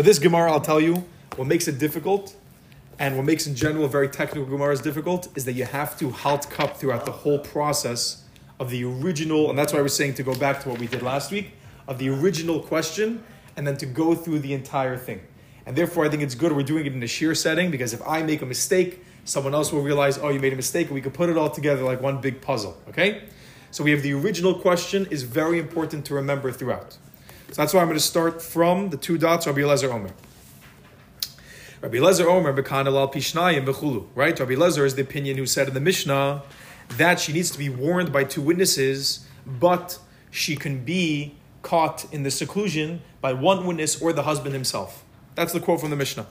So this Gemara, I'll tell you, what makes it difficult, and what makes in general very technical Gemaras difficult, is that you have to halt cup throughout the whole process of the original, and that's why we're saying to go back to what we did last week, of the original question, and then to go through the entire thing. And therefore, I think it's good we're doing it in a shiur setting, because if I make a mistake, someone else will realize, oh, you made a mistake, and we could put it all together like one big puzzle, okay? So we have the original question is very important to remember throughout. So that's why I'm going to start from the two dots, Rabbi Eliezer Omer. Rabbi Eliezer Omer, Bekanal al Pishnayim Bechulu, right? Rabbi Eliezer is the opinion who said in the Mishnah that she needs to be warned by two witnesses, but she can be caught in the seclusion by one witness or the husband himself. That's the quote from the Mishnah.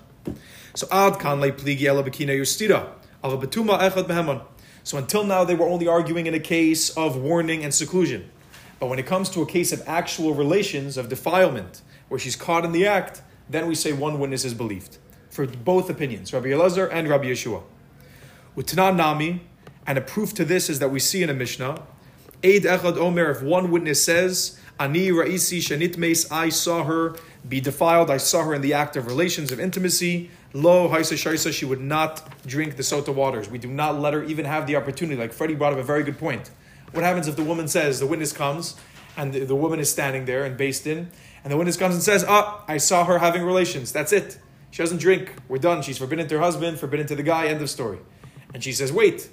So ad kan pligi ela bekina yustira al echad. So until now they were only arguing in a case of warning and seclusion. But when it comes to a case of actual relations, of defilement, where she's caught in the act, then we say one witness is believed. For both opinions, Rabbi Elazar and Rabbi Yehoshua. Utanan Nami, and a proof to this is that we see in a Mishnah, Eid Echad Omer, if one witness says, Ani Ra'isi Shanitmes, I saw her be defiled, I saw her in the act of relations of intimacy, Lo Haisa Shaisa, she would not drink the sota waters. We do not let her even have the opportunity. Like Freddie brought up a very good point. What happens if the woman says, the witness comes, and the, the woman is standing there and beis din, and the witness comes and says, Ah, I saw her having relations. That's it. She doesn't drink. We're done. She's forbidden to her husband, forbidden to the guy, end of story. And she says, Wait,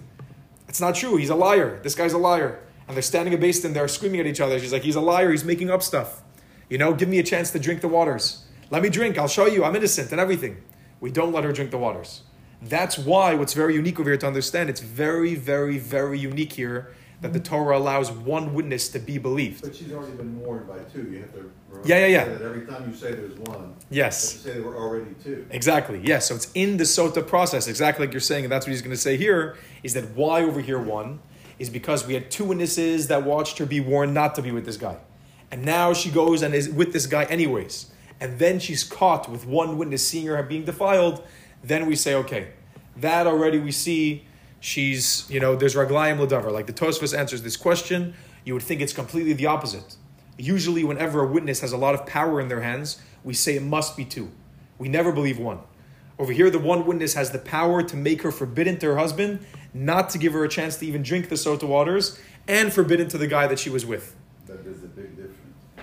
that's not true. He's a liar. This guy's a liar. And they're standing a beis din there screaming at each other. She's like, He's a liar. He's making up stuff. You know, give me a chance to drink the waters. Let me drink. I'll show you. I'm innocent and everything. We don't let her drink the waters. That's why what's very unique over here to understand, it's very, very, very unique here that the Torah allows one witness to be believed. But she's already been warned by two. You have to remember Yeah, yeah, yeah. That every time you say there's one, Yes. you have to say there were already two. Exactly. Yes. So it's in the sota process, exactly like you're saying, and that's what he's going to say here. Is that why over here one is because we had two witnesses that watched her be warned not to be with this guy, and now she goes and is with this guy anyways, and then she's caught with one witness seeing her being defiled. Then we say, okay, that already we see she's you know there's raglayim ladavar. Like the Tosfos answers this question, you would think it's completely the opposite. Usually, whenever a witness has a lot of power in their hands, we say it must be two. We never believe one. Over here, the one witness has the power to make her forbidden to her husband, not to give her a chance to even drink the sota waters, and forbidden to the guy that she was with. But there's a big difference.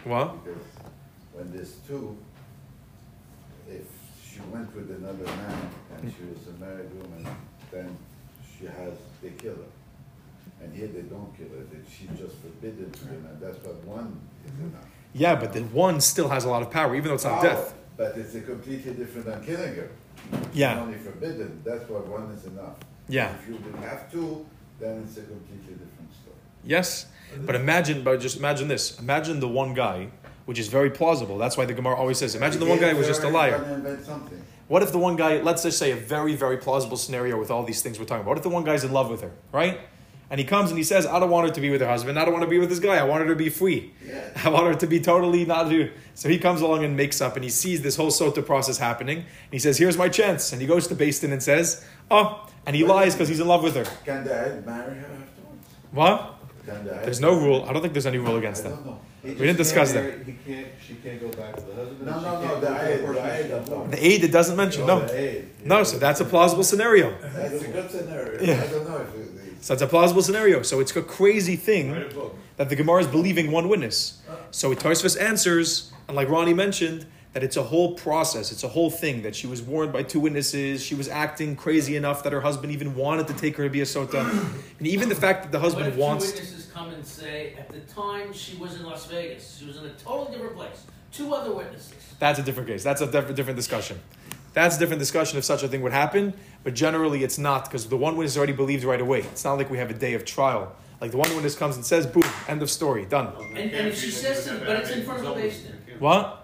What? Because when there's two, if she went with another man and she was a married woman, then she has, they kill her. And here they don't kill her, they- she's just forbidden to them, and that's what one is mm-hmm. enough. Yeah, but the one still has a lot of power, even though it's not Power, death. But it's a completely different than killing her. Yeah. It's only forbidden, that's why one is enough. Yeah. If you would have two, then it's a completely different story. Yes, but imagine, but just imagine this. Imagine the one guy, which is very plausible. That's why the Gemara always says, imagine the one guy was just a liar. Invent something. What if the one guy, let's just say a very, very plausible scenario with all these things we're talking about. What if the one guy's in love with her, right? And he comes and he says, I don't want her to be with her husband. I don't want to be with this guy. I want her to be free. Yeah. I want her to be totally not do. So he comes along and makes up and he sees this whole sota process happening. And he says, Here's my chance. And he goes to beis din and says, Oh, and he lies because he's in love with her. Can the head marry her afterwards? What? Can the uh, There's no rule. I don't think there's any rule against that. don't know. He We didn't discuss that. He can't, she can't go back to the husband. No, no, no, the go aid, person the aid, I'm born. The aid, it doesn't mention. No. No, so that's a plausible scenario. That's a good scenario. Yeah. I don't know if it- So it's a plausible scenario. So it's a crazy thing a that the Gemara is believing one witness. So Tosfos answers, and like Ronnie mentioned, that it's a whole process, it's a whole thing that she was warned by two witnesses. She was acting crazy enough that her husband even wanted to take her to be a sota, and even the fact that the What husband if wants. two witnesses come and say, at the time she was in Las Vegas, she was in a totally different place. Two other witnesses. That's a different case. That's a diff- different discussion. That's a different discussion if such a thing would happen, but generally it's not because the one witness already believed right away. It's not like we have a day of trial. Like the one witness comes and says, "Boom, end of story, done." And, and if she says, to, but it's in front of the beis din. What?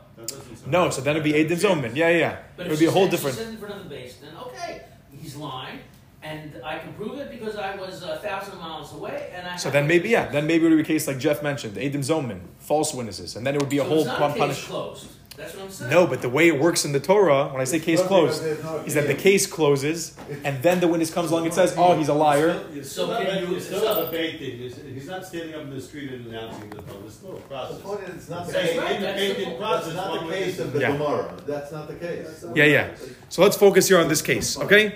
No, so then it'd be Eidin Zoman. Yeah, yeah. But It would be a whole different. In front of the beis din, okay, he's lying, and I can prove it because I was a thousand miles away, and I. So then maybe yeah, then maybe it would be a case like Jeff mentioned, Edim Zoman, false witnesses, and then it would be a So whole it's not punish. closed. That's what I'm saying. No, but the way it works in the Torah, when I say It's case closed, because there's no is that the case closes, and then the witness comes along and says, "Oh, he's a liar." You So still have, can a- you- you still so- have a bait thing. He's- He's not standing up in the street and announcing the vote. It's still a The process. point is, it's not the Saying case, right, in the that's bait point. process. it's not the case of the Yeah. Gemara, that's not the case. Yeah, yeah. So let's focus here on this case, okay?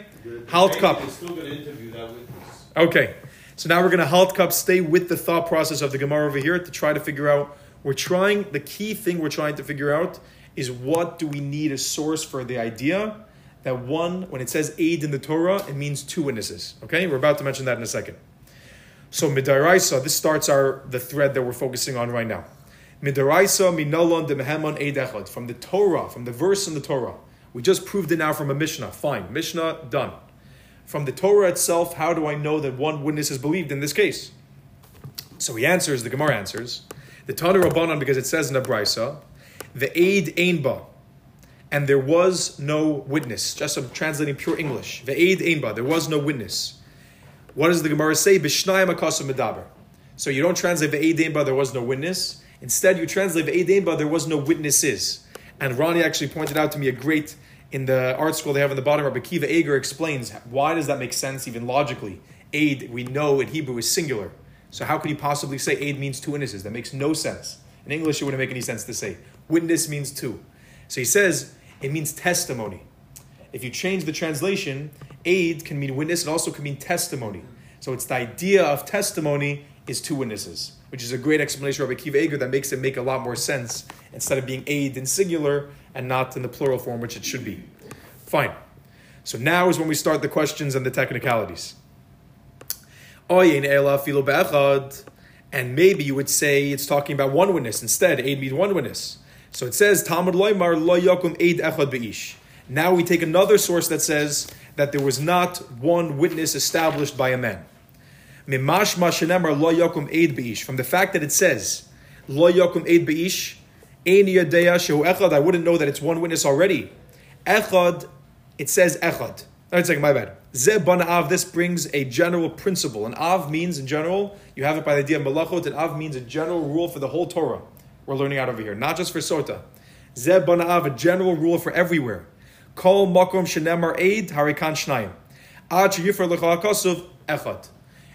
Halt cup. still going to interview that witness. Okay. So now we're going to halt cup, stay with the thought process of the Gemara over here to try to figure out. We're trying, the key thing we're trying to figure out is what do we need a source for the idea that one, when it says aid in the Torah, it means two witnesses. Okay? We're about to mention that in a second. So midaraisa, this starts our the thread that we're focusing on right now. Midaraisa minalon demehemon eid echad. From the Torah, from the verse in the Torah. We just proved it now from a Mishnah. Fine. Mishnah, done. From the Torah itself, how do I know that one witness is believed in this case? So he answers, the Gemara answers, the Tana Rabbanan, because it says in the Brisa, the aid ainba, and there was no witness. Just I'm translating pure English. The aid ainba, there was no witness. What does the Gemara say? Bishnayim akasim medaber. So you don't translate the aid ainba, there was no witness. Instead, you translate the aid ainba, there was no witnesses. And Ronnie actually pointed out to me a great in the art school they have in the bottom. Rabbi Kiva Eger explains why does that make sense even logically. Aid we know in Hebrew is singular. So how could he possibly say aid means two witnesses? That makes no sense. In English, it wouldn't make any sense to say witness means two. So he says it means testimony. If you change the translation, aid can mean witness and also can mean testimony. So it's the idea of testimony is two witnesses, which is a great explanation of Rabbi Eger that makes it make a lot more sense instead of being aid in singular and not in the plural form, which it should be. Fine. So now is when we start the questions and the technicalities. And maybe you would say it's talking about one witness instead. Aid means one witness. So it says aid echad be'ish. Now we take another source that says that there was not one witness established by a man. Mimash aid be'ish. From the fact that it says aid be'ish, ein yadeya shehu echad. I wouldn't know that it's one witness already. Echad, it says echad. No, it's like my bad. Ze binyan av. This brings a general principle. An av means in general. You have it by the idea of malachot. An av means a general rule for the whole Torah. We're learning out over here, not just for sota. Ze binyan av, a general rule for everywhere. Kol makom shenemar aid harikan shnayim. Ad kasuv echad.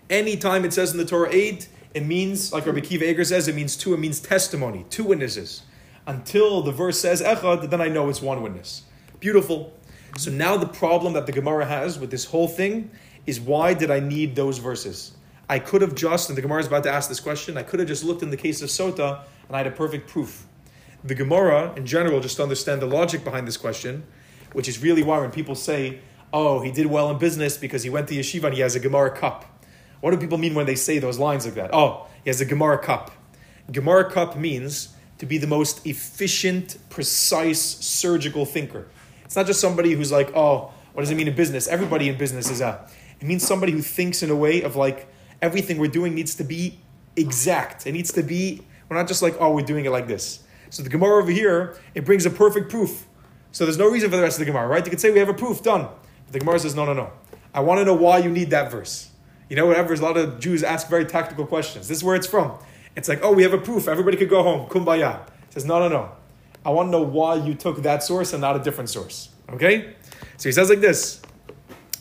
Anytime it says in the Torah aid, it means, like Rabbi Kiva Eger says, it means two, it means testimony, two witnesses. Until the verse says echad, then I know it's one witness. Beautiful. So now the problem that the Gemara has with this whole thing is why did I need those verses? I could have just, and the Gemara is about to ask this question, I could have just looked in the case of Sota and I had a perfect proof. The Gemara, in general, just to understand the logic behind this question, which is really why when people say, oh, he did well in business because he went to yeshiva and he has a Gemara kop. What do people mean when they say those lines like that? Oh, he has a Gemara kop. Gemara kop means to be the most efficient, precise, surgical thinker. It's not just somebody who's like, oh, what does it mean in business? Everybody in business is a. It means somebody who thinks in a way of like everything we're doing needs to be exact. It needs to be. We're not just like, oh, we're doing it like this. So the Gemara over here, it brings a perfect proof. So there's no reason for the rest of the Gemara, right? You could say we have a proof, done. But the Gemara says, no, no, no. I want to know why you need that verse. You know, whatever, a lot of Jews ask very tactical questions. This is where it's from. It's like, oh, we have a proof. Everybody could go home. Kumbaya. It says, no, no, no. I want to know why you took that source and not a different source. Okay? So he says like this.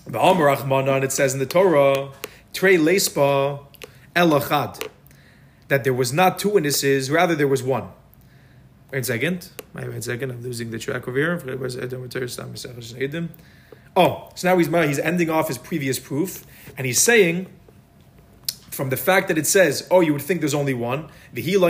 The it says in the Torah, Trey Lespa Elachad, that there was not two witnesses, rather there was one. Wait a second. Wait a second. I'm losing the track over here. Oh, so now he's he's ending off his previous proof, and he's saying, from the fact that it says, "Oh, you would think there's only one,"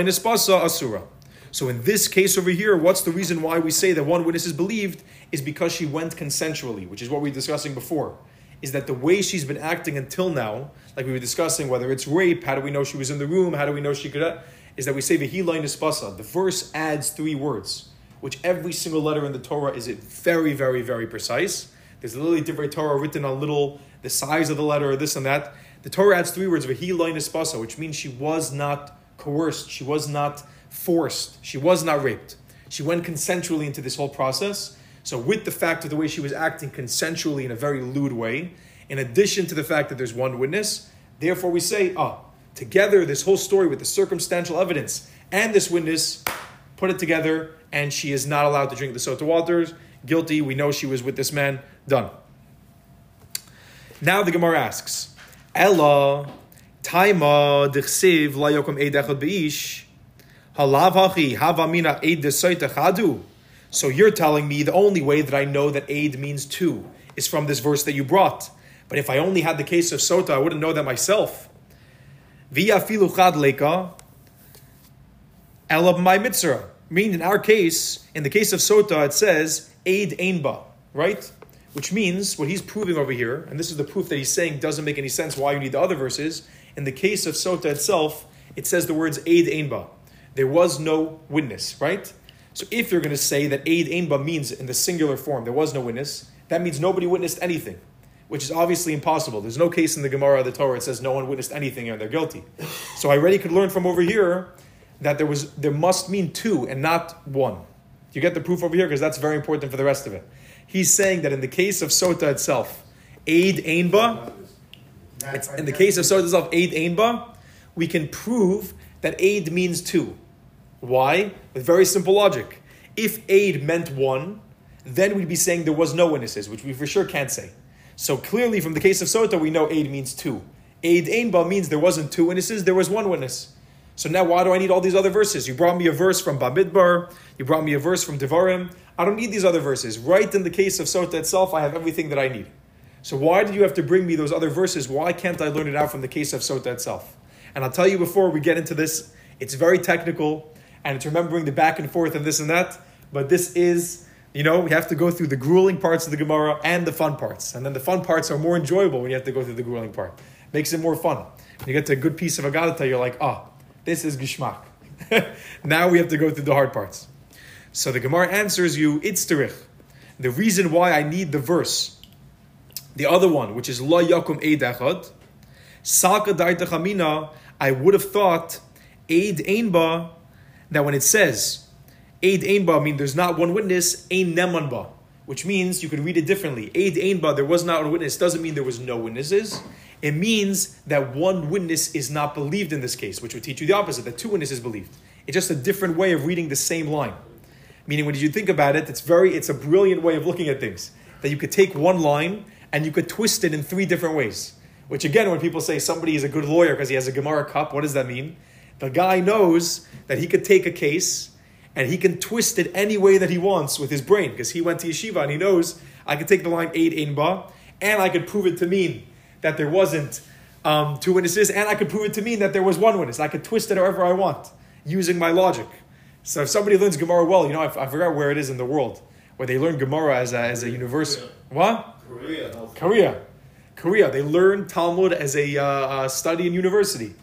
spasa asura. So in this case over here, what's the reason why we say that one witness is believed? Is because she went consensually, which is what we were discussing before. Is that the way she's been acting until now, like we were discussing, whether it's rape, how do we know she was in the room, how do we know she could, is that we say v'hilayin espasa. The verse adds three words, which every single letter in the Torah is it very, very, very precise. There's little different Torah written on little the size of the letter or this and that. The Torah adds three words v'hilayin espasa, which means she was not coerced, she was not forced, she was not raped. She went consensually into this whole process. So, with the fact of the way she was acting consensually in a very lewd way, in addition to the fact that there's one witness, therefore we say, ah, together this whole story with the circumstantial evidence and this witness, put it together, and she is not allowed to drink the sota waters. Guilty. We know she was with this man. Done. Now the Gemara asks, Ella taima dichsiv la yokum eid echad beish halav hachi havamina desoita chadu. So you're telling me the only way that I know that aid means two is from this verse that you brought. But if I only had the case of sota, I wouldn't know that myself. Via filu chad leka elab my mitzvah. Meaning, in our case, in the case of sota, it says aid ainba, right? Which means what he's proving over here, and this is the proof that he's saying doesn't make any sense why you need the other verses. In the case of sota itself, it says the words aid ainba. There was no witness, right? So if you're going to say that aid ainba means in the singular form, there was no witness, that means nobody witnessed anything, which is obviously impossible. There's no case in the Gemara the Torah that says no one witnessed anything and they're guilty. So I already could learn from over here that there was there must mean two and not one. You get the proof over here because that's very important for the rest of it. He's saying that in the case of sota itself, aid ainba, in the case of sota itself, aid ainba, we can prove that aid means two. Why? With very simple logic. If aid meant one, then we'd be saying there was no witnesses, which we for sure can't say. So clearly, from the case of sota, we know aid means two. Aid ainba means there wasn't two witnesses, there was one witness. So now, why do I need all these other verses? You brought me a verse from Bamidbar, you brought me a verse from Devarim. I don't need these other verses. Right in the case of Sota itself, I have everything that I need. So why did you have to bring me those other verses? Why can't I learn it out from the case of Sota itself? And I'll tell you before we get into this, it's very technical and it's remembering the back and forth and this and that. But this is, you know, we have to go through the grueling parts of the Gemara and the fun parts. And then the fun parts are more enjoyable when you have to go through the grueling part. Makes it more fun. When you get to a good piece of Agadata, you're like, ah, this is Gishmak. now we have to go through the hard parts. So the Gemara answers you, Itzterich. The reason why I need the verse, the other one, which is La Yakum Eid Echad, Salka Daitachamina, I would have thought Eid Einba, that when it says Eid Einba, I mean there's not one witness, Ein Nemanba, which means you could read it differently. Eid Einba, there was not a witness, doesn't mean there was no witnesses. It means that one witness is not believed in this case, which would teach you the opposite, that two witnesses believed. It's just a different way of reading the same line. Meaning, when you think about it, it's very, it's a brilliant way of looking at things. That you could take one line and you could twist it in three different ways. Which again, when people say somebody is a good lawyer because he has a Gemara kop, what does that mean? The guy knows that he could take a case and he can twist it any way that he wants with his brain because he went to yeshiva and he knows I could take the line eight inba and I could prove it to mean that there wasn't um, two witnesses and I could prove it to mean that there was one witness. I could twist it however I want using my logic. So if somebody learns Gemara well, you know, I, I forgot where it is in the world where they learn Gemara as a, as a university. What? Korea. Korea. Korea. They learn Talmud as a uh, study in university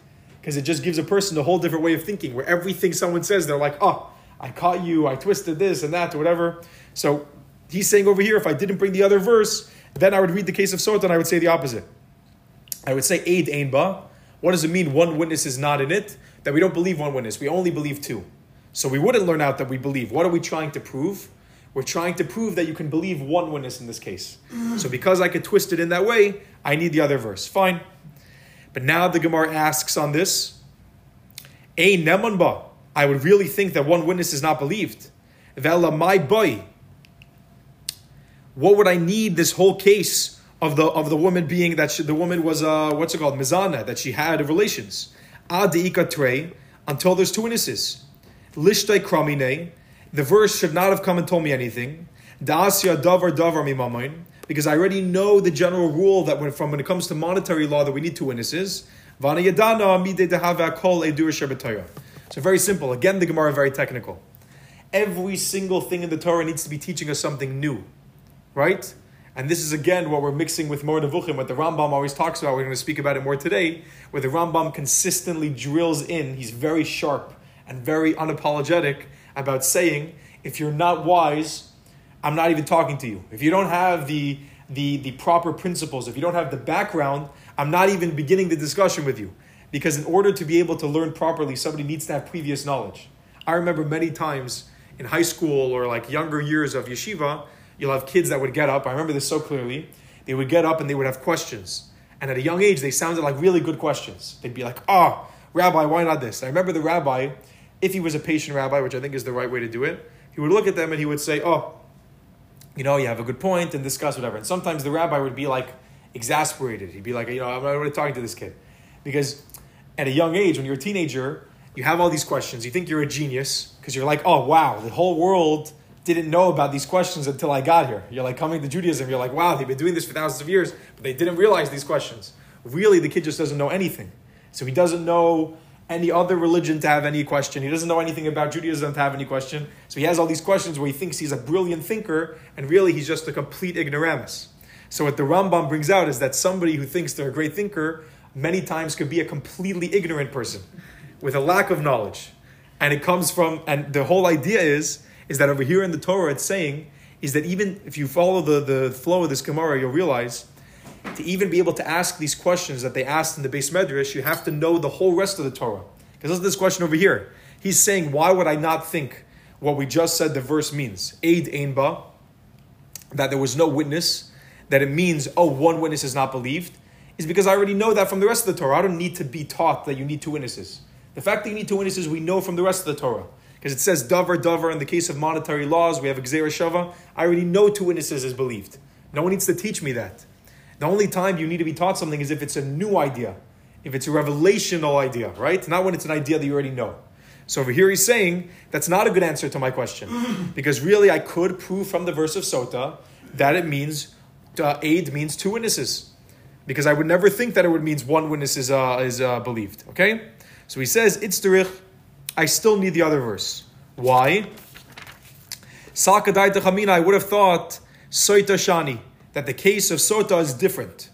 because it just gives a person a whole different way of thinking where everything someone says, they're like, oh, I caught you, I twisted this and that or whatever. So he's saying over here, if I didn't bring the other verse, then I would read the case of Sota and I would say the opposite. I would say Eid Einba. What does it mean one witness is not in it? That we don't believe one witness, we only believe two. So we wouldn't learn out that we believe. What are we trying to prove? We're trying to prove that you can believe one witness in this case. So because I could twist it in that way, I need the other verse. Fine. But now the Gemara asks on this, A nemanba. I would really think that one witness is not believed. Vela my boy. What would I need this whole case of the of the woman being that she, the woman was uh what's it called mizana that she had relations ad tre until there's two witnesses lishtay kramine the verse should not have come and told me anything dasya davar davar mimamain because I already know the general rule that when from when it comes to monetary law that we need two witnesses so very simple again the Gemara very technical every single thing in the Torah needs to be teaching us something new right? And this is again what we're mixing with Moreh Nevuchim, what the Rambam always talks about. We're going to speak about it more today, where the Rambam consistently drills in. He's very sharp and very unapologetic about saying, if you're not wise, I'm not even talking to you. If you don't have the, the, the proper principles, if you don't have the background, I'm not even beginning the discussion with you. Because in order to be able to learn properly, somebody needs to have previous knowledge. I remember many times in high school or like younger years of yeshiva, you'll have kids that would get up. I remember this so clearly. They would get up and they would have questions. And at a young age, they sounded like really good questions. They'd be like, oh, Rabbi, why not this? I remember the rabbi, if he was a patient rabbi, which I think is the right way to do it, he would look at them and he would say, "Oh, you know, you have a good and discuss whatever. And sometimes the rabbi would be like exasperated. He'd be like, "You know, I'm not really talking to this kid," because at a young age, when you're a teenager, you have all these questions. You think you're a genius because you're like, "Oh, wow, the whole world." Didn't know about these questions until I got here. You're like coming to Judaism, you're like, wow, they've been doing this for thousands of years, but they didn't realize these questions. Really, the kid just doesn't know anything. So he doesn't know any other religion to have any question. He doesn't know anything about Judaism to have any question. So he has all these questions where he thinks he's a brilliant thinker, and really he's just a complete ignoramus. So what the Rambam brings out is that somebody who thinks they're a great thinker many times could be a completely ignorant person with a lack of knowledge. And it comes from, and the whole idea is, is that over here in the Torah it's saying, is that even if you follow the, the flow of this Gemara, you'll realize to even be able to ask these questions that they asked in the beis medrash, you have to know the whole rest of the Torah. Because listen to this question over here. He's saying, why would I not think what we just said the verse means? Aid Ainba, that there was no witness, that it means, oh, one witness is not believed, is because I already know that from the rest of the Torah. I don't need to be taught that you need two witnesses. The fact that you need two witnesses, we know from the rest of the Torah. Because it says davar davar in the case of monetary laws, we have Gzera Shava. I already know two witnesses is believed. No one needs to teach me that. The only time you need to be taught something is if it's a new idea, if it's a revelational idea, right? Not when it's an idea that you already know. So over here he's saying that's not a good answer to my question. Because really I could prove from the verse of Sota that it means, uh, aid means two witnesses. Because I would never think that it would means one witness is, uh, is uh, believed. Okay? So he says, Itzderich, I still need the other verse. Why? Sakadai I would have thought, Soita Shani, that the case of Sota is different.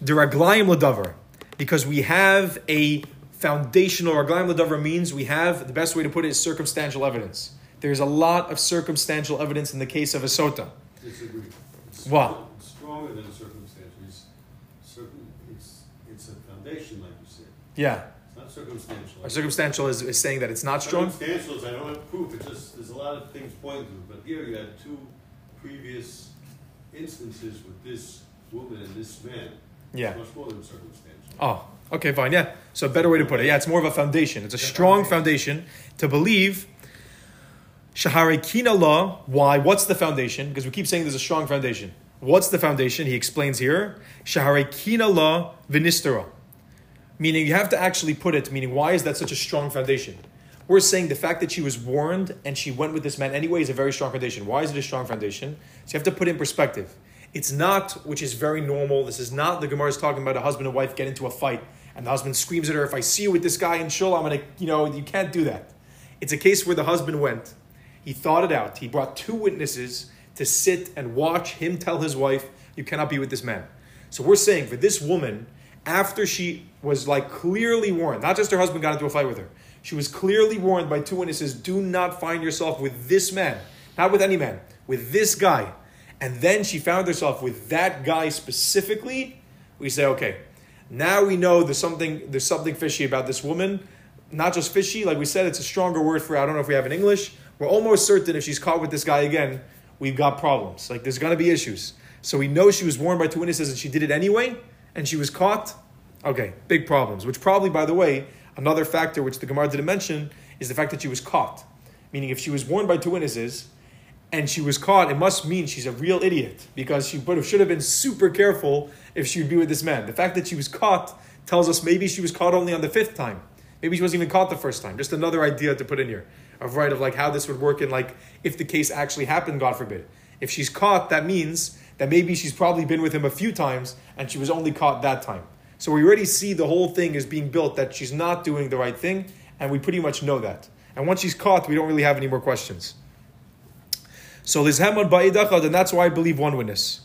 The Raglaim Ladavar, because we have a foundational, Raglaim Ladavar means we have, the best way to put it is circumstantial evidence. There's a lot of circumstantial evidence in the case of a Sota. Disagree. It's What? Stronger than circumstantial. It's, certain, it's, it's a foundation, like you said. Yeah. It's not circumstantial. Or circumstantial is, is saying that it's not strong. Circumstantial is I don't have proof. It just there's a lot of things pointing to it. But here you had two previous instances with this woman and this man. Yeah. It's much more than circumstantial. Oh, okay, fine. Yeah. So a better way to put it. Yeah, it's more of a foundation. It's a strong foundation to believe. Shahare Kina law. Why? What's the foundation? Because we keep saying there's a strong foundation. What's the foundation? He explains here. Shahare Kina law vinistera. Meaning you have to actually put it, meaning why is that such a strong foundation? We're saying the fact that she was warned and she went with this man anyway is a very strong foundation. Why is it a strong foundation? So you have to put it in perspective. It's not, which is very normal. This is not the Gemara is talking about a husband and wife get into a fight and the husband screams at her, if I see you with this guy in shul, I'm gonna, you know, you can't do that. It's a case where the husband went, he thought it out. He brought two witnesses to sit and watch him tell his wife, you cannot be with this man. So we're saying for this woman, after she was like clearly warned, not just her husband got into a fight with her, she was clearly warned by two witnesses, do not find yourself with this man, not with any man, with this guy. And then she found herself with that guy specifically. We say, okay, now we know there's something there's something fishy about this woman. Not just fishy, like we said, it's a stronger word for I don't know if we have in English. We're almost certain if she's caught with this guy again, we've got problems. Like there's gonna be issues. So we know she was warned by two witnesses and she did it anyway, and she was caught. Okay, big problems. Which probably, by the way, another factor which the Gemara didn't mention is the fact that she was caught. Meaning, if she was warned by two witnesses and she was caught, it must mean she's a real idiot because she would have, should have been super careful if she would be with this man. The fact that she was caught tells us maybe she was caught only on the fifth time. Maybe she wasn't even caught the first time. Just another idea to put in here of right of like how this would work and like if the case actually happened, God forbid. If she's caught, that means that maybe she's probably been with him a few times and she was only caught that time. So we already see the whole thing is being built that she's not doing the right thing, and we pretty much know that. And once she's caught, we don't really have any more questions. So lizhamon ba'idachad, and that's why I believe one witness.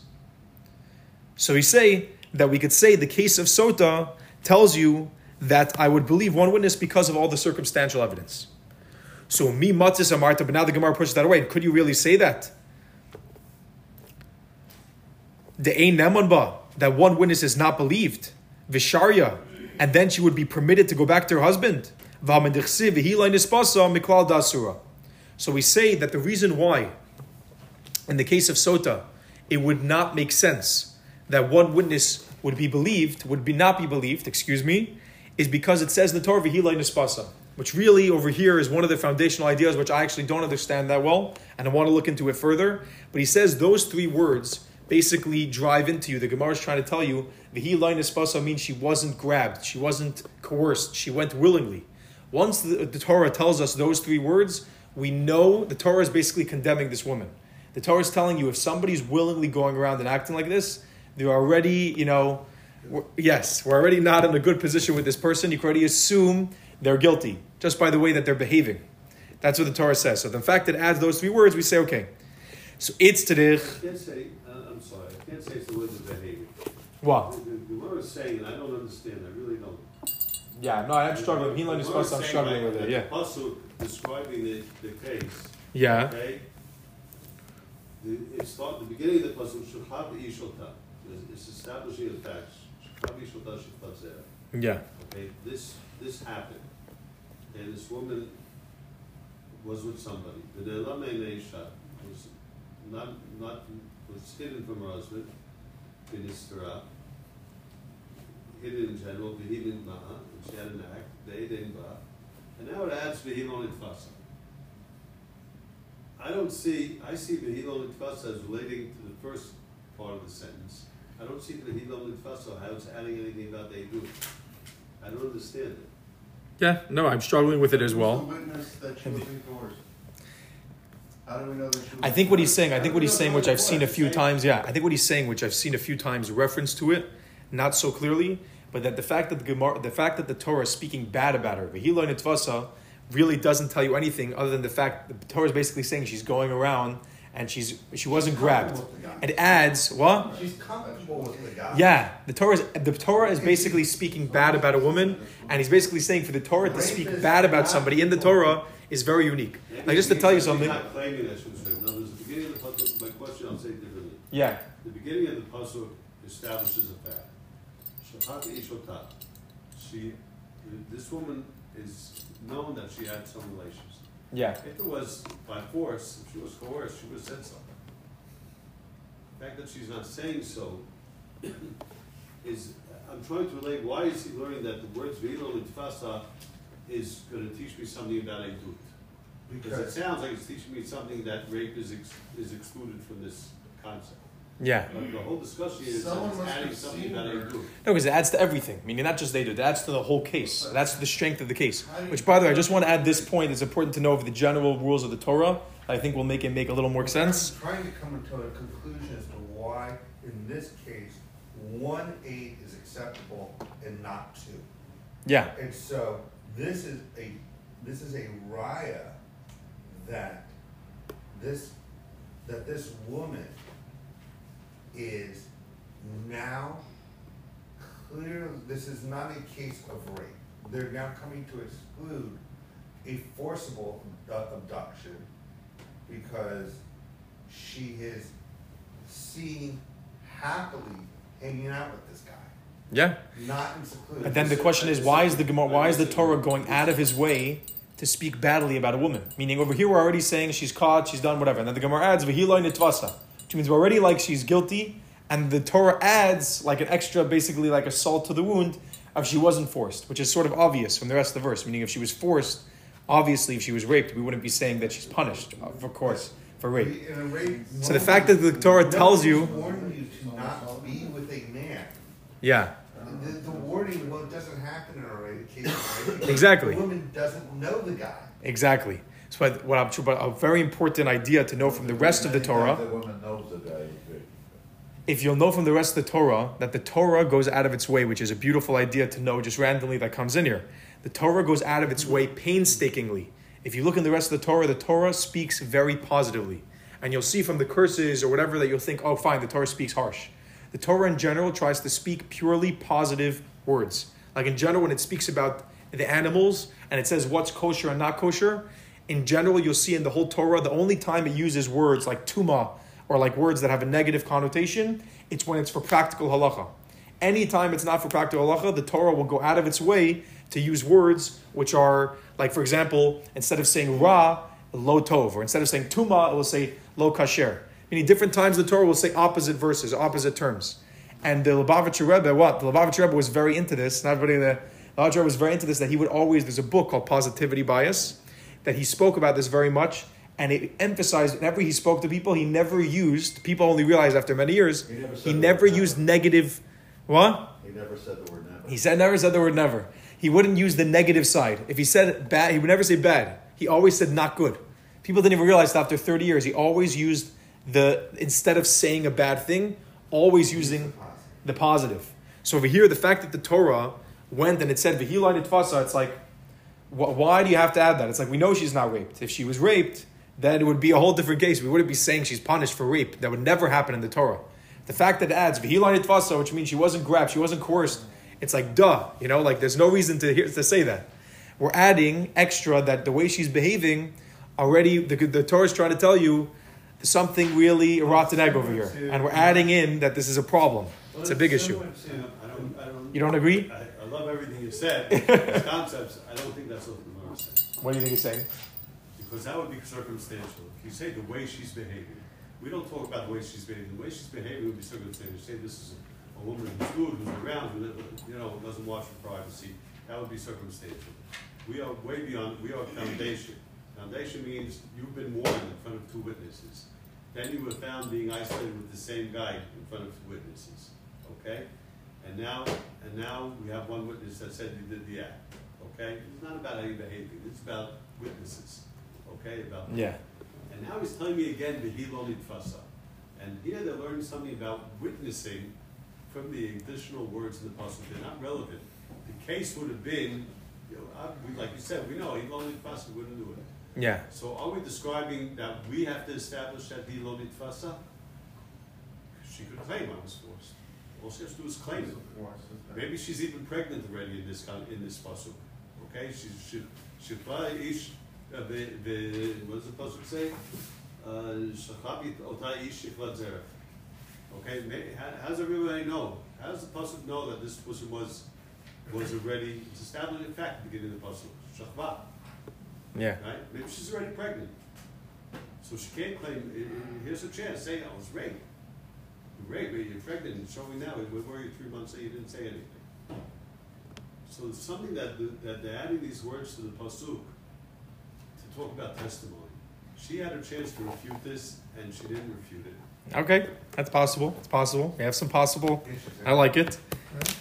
So we say that we could say the case of Sota tells you that I would believe one witness because of all the circumstantial evidence. So mi matzis amarta, but now the Gemara pushes that away. Could you really say that? The ein neman that one witness is not believed. Visharya, and then she would be permitted to go back to her husband. So we say that the reason why, in the case of Sota, it would not make sense that one witness would be believed, would be not be believed, excuse me, is because it says in the Torah, Vihila Nispasa. which really over here is one of the foundational ideas which I actually don't understand that well, and I want to look into it further. But he says those three words basically drive into you. The Gemara is trying to tell you the hilain means she wasn't grabbed, she wasn't coerced, she went willingly. Once the, the Torah tells us those three words, we know the Torah is basically condemning this woman. The Torah is telling you if somebody's willingly going around and acting like this, they're already, you know, we're- yes, we're already not in a good position with this person. You can already assume they're guilty just by the way that they're behaving. That's what the Torah says. So the fact that it adds those three words, we say, okay. So it's tadich. Can't say, I'm sorry, I can't say it's the of behavior. Wow. The the Gemara is saying, and I don't understand, I really don't. Yeah, no, I'm struggling. The Hilan is Gemara supposed I'm saying, struggling like, with it. Yeah. the Pasuk describing the, the case, Yeah. okay? The, it's start, the beginning of the Pasuk, Shulchat Ishota, it's establishing the facts. Shulchat Ishota Shulchat Yeah. Okay, this, this happened, and this woman was with somebody. The Nelame Neisha was not, not, was hidden from her husband, in Istara. Hidden in general, Behilin Ma'a, and she had an act, they didn't Ba. And now it adds Behilon Itfasa. I don't see, I see Behilon Itfasa as relating to the first part of the sentence. I don't see Behilon Itfasa, how it's adding anything about they do. I don't understand it. Yeah. No, I'm struggling with it as well. Who's the witness that she wasn't coerced? How do we know that she was? I think what he's saying, I think what he's saying, which I've seen a few times, yeah, I think what he's saying, which I've seen a few times, reference to it, not so clearly, but that the fact that the Gemara, the fact that the Torah is speaking bad about her, Vehila Nitvasa, really doesn't tell you anything other than the fact that the Torah is basically saying she's going around and she's she wasn't grabbed. It adds what? She's comfortable with the guy. Yeah, the Torah is the Torah is basically speaking bad about a woman, and he's basically saying for the Torah to speak bad about somebody in the Torah is very unique. Like just to tell you something. not claiming that she was raped. In other words, the beginning of the pasuk, my question, I'll say it differently. Yeah, The beginning of the pasuk establishes a fact. Shachata ishota. She, this woman is known that she had some relations. yeah. If it was by force, if she was coerced, she would have said something. The fact that she's not saying so is, I'm trying to relate, why is he learning that the words v'ilo l'tfasa is gonna teach me something about edut? Because it sounds like it's teaching me something that rape is ex- is excluded from this concept. Yeah. But the whole discussion is that Someone must adding have something seen about her. edut. No, because it adds to everything. I mean, not just they do, it adds to the whole case. That's the strength of the case. Which, by the way, I just want to add this point. It's important to know of the general rules of the Torah. I think will make it make a little more sense. I'm trying to come to a conclusion as to why, in this case, one eight is acceptable and not two. Yeah, And so, this is a, this is a raya that this, that this woman is now clear, this is not a case of rape. They're now coming to exclude a forcible abduction because she is seen happily hanging out with this guy, yeah. not in seclusion. But then the question is, why is the Gemara, why is the Torah going out of his way to speak badly about a woman? Meaning, over here we're already saying she's caught, she's done whatever, and then the Gemara adds v'hiloi nitvasa, which means we're already like she's guilty, and the Torah adds like an extra, basically like a salt to the wound of she wasn't forced, which is sort of obvious from the rest of the verse. Meaning, if she was forced, obviously, if she was raped, we wouldn't be saying that she's punished, of course, for rape. Rape, So the fact that the Torah tells you- Yeah, The, the warning, well, it doesn't happen in a rape case. Exactly. The woman doesn't know the guy. exactly. So what- what I'm, but a very important idea to know from the rest of the Torah. The woman knows the guy if you'll know from the rest of the Torah that the Torah goes out of its way, which is a beautiful idea to know just randomly that comes in here. The Torah goes out of its way painstakingly. If you look in the rest of the Torah, the Torah speaks very positively. And you'll see from the curses or whatever that you'll think, oh, fine, the Torah speaks harsh. The Torah in general tries to speak purely positive words. Like in general, when it speaks about the animals and it says what's kosher and not kosher, in general, you'll see in the whole Torah, the only time it uses words like tuma or like words that have a negative connotation, it's when it's for practical halacha. Anytime it's not for practical halacha, the Torah will go out of its way to use words which are, like for example, instead of saying ra, lo tov, or instead of saying tuma, it will say lo kasher. Meaning different times the Torah will say opposite verses, opposite terms. And the Lubavitcher Rebbe, what? The Lubavitcher Rebbe was very into this. Not everybody in the Lodger was very into this that he would always, there's a book called Positivity Bias that he spoke about this very much. And it emphasized whenever he spoke to people, he never used, people only realized after many years, He never he never used never. negative, what? He never said the word never. He said never said the word never. He wouldn't use the negative side. If he said bad, he would never say bad. He always said not good. People didn't even realize that after 30 years, he always used the, instead of saying a bad thing, always using the positive. So over here, the fact that the Torah went and it said v'hila nitfasa, it's like, wh- why do you have to add that? It's like we know she's not raped. If she was raped, then it would be a whole different case. We wouldn't be saying she's punished for rape. That would never happen in the Torah. The fact that it adds v'hila nitfasa, which means she wasn't grabbed, she wasn't coerced. It's like duh, you know, like there's no reason to hear, to say that. We're adding extra that the way she's behaving already. The, the Torah is trying to tell you something really rotten egg over here, and we're adding in that this is a problem. It's a big issue. I don't, I don't. You don't agree? I, love everything you said, these concepts, I don't think that's what the Gemara said. What do you think he's saying? Because that would be circumstantial. If you say the way she's behaving, we don't talk about the way she's behaving. The way she's behaving would be circumstantial. Say this is a, woman who's good, who's around, who you know, doesn't watch for privacy. That would be circumstantial. We are way beyond. We are foundation. Foundation means you've been warned in front of two witnesses. Then you were found being isolated with the same guy in front of two witnesses. Okay, and now and now we have one witness that said you did the act. Okay, it's not about how you're behaving. It's about witnesses. Okay, about Yeah. and now he's telling me again the Hilo Nitfasa. And here they're learning something about witnessing from the additional words in the puzzle. They're not relevant. The case would have been, you know, uh, we- like you said, we know Hilo Nitfasa wouldn't do it. Yeah. So are we describing that we have to establish that Hilo Nitfasa? She could claim I was forced. All she has to do is claim it. Maybe she's even pregnant already in this con- in this pasuk. Okay, she should should ish. uh, the the what does the pasuk say? Uh, Shachabi ota ish shiklat zerach. Okay, how, how does everybody know? How does the pasuk know that this person was was already? Established in fact beginning of the pasuk. Shachva, Yeah. right? Maybe she's already pregnant, so she can't claim. i- i- Here's a chance. Say I was raped. You raped me. You're pregnant. and Show me now. We were you three months. Say you didn't say anything. So it's something that, the, that they're adding these words to the pasuk to talk about testimony. She had a chance to refute this, and she didn't refute it. Okay, that's possible. It's possible. We have some possible. I like it.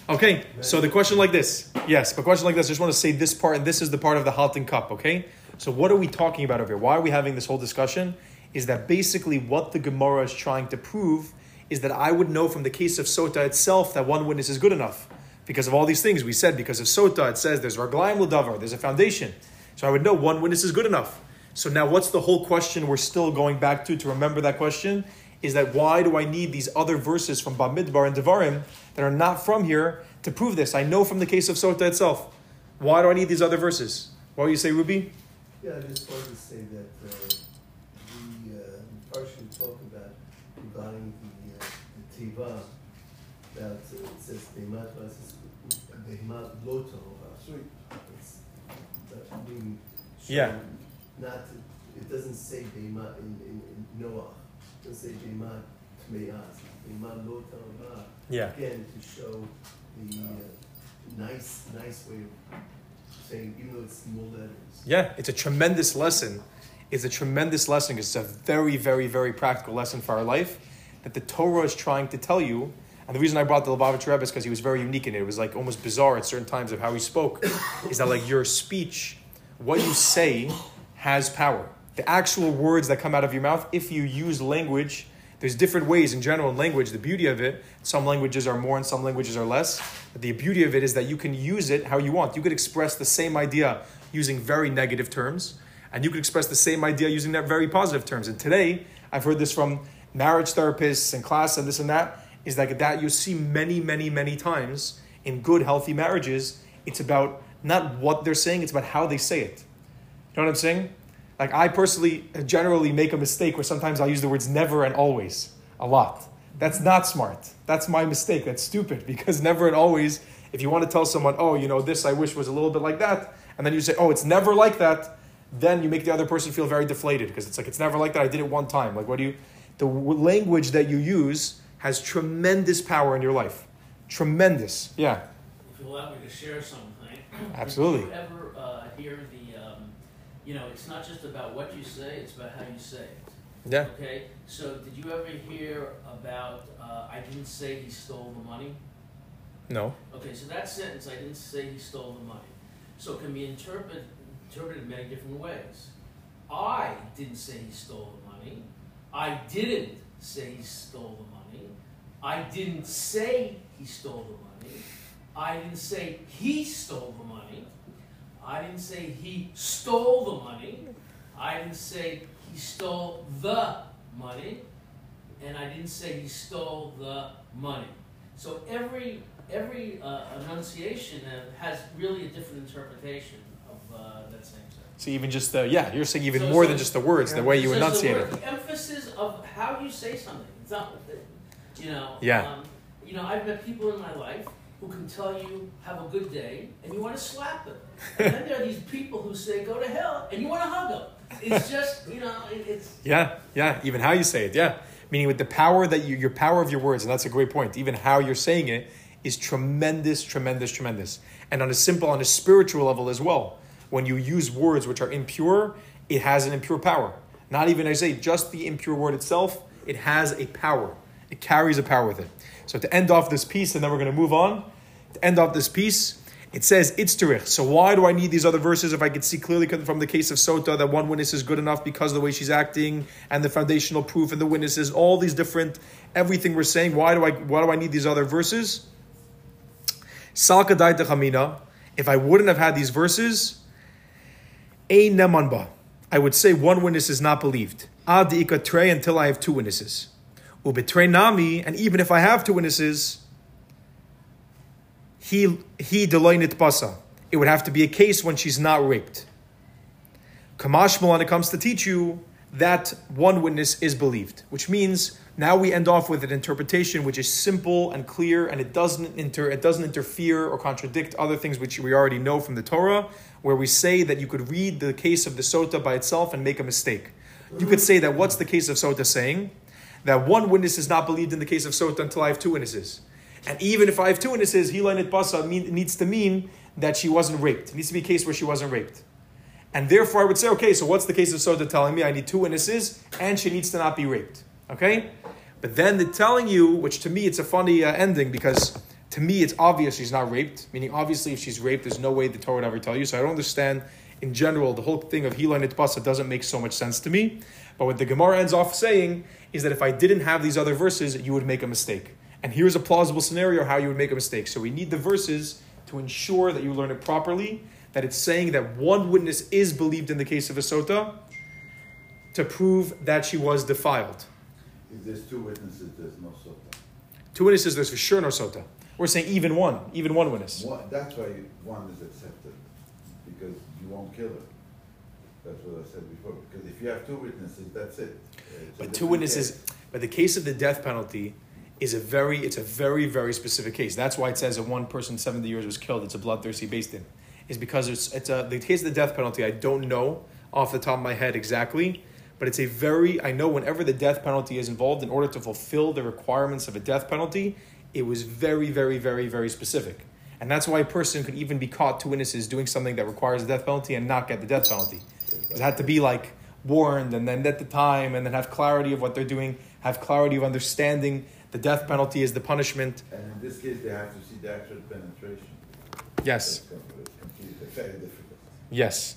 Okay, so the question like this. Yes, but question like this. I just want to say this part, and this is the part of the halting cup. Okay, so what are we talking about over here? Why are we having this whole discussion? Is that basically what the Gemara is trying to prove? Is that I would know from the case of Sota itself that one witness is good enough because of all these things we said. Because of Sota, it says there's Raglaim Ludavar, there's a foundation. So I would know one witness is good enough. So now, what's the whole question we're still going back to to remember that question? Is that why do I need these other verses from Bamidbar and Devarim that are not from here to prove this? I know from the case of Sota itself. Why do I need these other verses? What will you say, Ruby? Yeah, I just wanted to say that uh, the uh, partially talk about regarding the, uh, the tiva, that uh, it says behemat versus behemat lo tahora. It's that being shown Yeah. Not, it doesn't say behemat in, in, in Noah. It doesn't say behemat tmeas. Behemat lo tahora. Yeah. Again, to show the uh, nice, nice way of saying, even though it's small letters. Yeah, it's a tremendous lesson. It's a tremendous lesson because it's a very, very, very practical lesson for our life that the Torah is trying to tell you. And the reason I brought the Lubavitch Rebbe is because he was very unique in it. It was like almost bizarre at certain times of how he spoke. is that like your speech, what you say, has power. The actual words that come out of your mouth, if you use language, there's different ways in general in language. The beauty of it, some languages are more and some languages are less. But the beauty of it is that you can use it how you want. You could express the same idea using very negative terms, and you could express the same idea using that very positive terms. And today, I've heard this from marriage therapists and class and this and that, is like that you see many, many, many times in good, healthy marriages. It's about not what they're saying, it's about how they say it. You know what I'm saying? Like I personally generally make a mistake where sometimes I'll use the words never and always a lot. That's not smart. That's my mistake. That's stupid because never and always, if you want to tell someone, oh, you know, this I wish was a little bit like that, and then you say, oh, it's never like that, then you make the other person feel very deflated because it's like, it's never like that. I did it one time. Like, what do you, the language that you use has tremendous power in your life. Tremendous. Yeah. if you allow me to share something. Absolutely. Did you ever uh, hear the, you know, it's not just about what you say, it's about how you say it. Yeah. Okay, so did you ever hear about, uh, I didn't say he stole the money? No. Okay, so that sentence, I didn't say he stole the money. So it can be interpreted, interpreted in many different ways. I didn't say he stole the money. I didn't say he stole the money. I didn't say he stole the money. I didn't say he stole the money. I didn't say he stole the money. I didn't say he stole the money. And I didn't say he stole the money. So every every uh, enunciation uh, has really a different interpretation of uh, that same sentence. So even just the yeah, you're saying even So- more so- than just the words, the way you So enunciate word- it. The emphasis of how you say something. It's not, you know. Yeah. Um, you know, I've met people in my life who can tell you have a good day, and you want to slap them. And then there are these people who say go to hell, and you want to hug them. It's just, you know, it, it's. Yeah, yeah. Even how you say it, yeah. Meaning with the power that you, your power of your words, and that's a great point. Even how you're saying it is tremendous, tremendous, tremendous. And on a simple, on a spiritual level as well. When you use words which are impure, it has an impure power. Not even I say just the impure word itself, it has a power. It carries a power with it. So to end off this piece, and then we're going to move on. To end off this piece, it says itzterich. So why do I need these other verses if I could see clearly from the case of Sota that one witness is good enough because of the way she's acting and the foundational proof and the witnesses, all these different everything we're saying. Why do I why do I need these other verses? Salka. If I wouldn't have had these verses, a nemanba. I would say one witness is not believed. Ad ikatre until I have two witnesses. Ubetre nami, and even if I have two witnesses, he he deloinit basa. It would have to be a case when she's not raped. Kamash when it comes to teach you that one witness is believed, which means now we end off with an interpretation which is simple and clear, and it doesn't inter it doesn't interfere or contradict other things which we already know from the Torah, where we say that you could read the case of the sota by itself and make a mistake. You could say that what's the case of sota saying? That one witness is not believed in the case of sota until I have two witnesses. And even if I have two witnesses, hilanit basa mean, needs to mean that she wasn't raped. It needs to be a case where she wasn't raped. And therefore, I would say, okay, so what's the case of Sota telling me? I need two witnesses, and she needs to not be raped. Okay? But then they're telling you, which to me it's a funny uh, ending because to me it's obvious she's not raped. Meaning, obviously, if she's raped, there's no way the Torah would ever tell you. So I don't understand, in general, the whole thing of Hila Nitbasa doesn't make so much sense to me. But what the Gemara ends off saying is that if I didn't have these other verses, you would make a mistake. And here's a plausible scenario how you would make a mistake. So we need the verses to ensure that you learn it properly, that it's saying that one witness is believed in the case of a sota to prove that she was defiled. If there's two witnesses, there's no sota. Two witnesses, there's for sure no sota. We're saying even one, even one witness. One, that's why one is accepted, because you won't kill her. That's what I said before, because if you have two witnesses, that's it. Uh, it's But two witnesses, case. but the case of the death penalty is a very, it's a very, very specific case. That's why it says that one person 70 years was killed. It's a bloodthirsty beis din. Is because it's, it's a, the case of the death penalty, I don't know off the top of my head exactly, but it's a very, I know whenever the death penalty is involved, in order to fulfill the requirements of a death penalty, it was very, very, very, very specific. And that's why a person could even be caught, two witnesses, doing something that requires a death penalty and not get the death penalty. It had to be like warned and then at the time and then have clarity of what they're doing, have clarity of understanding the death penalty is the punishment. And in this case, they have to see the actual penetration. Yes. Very difficult. Yes.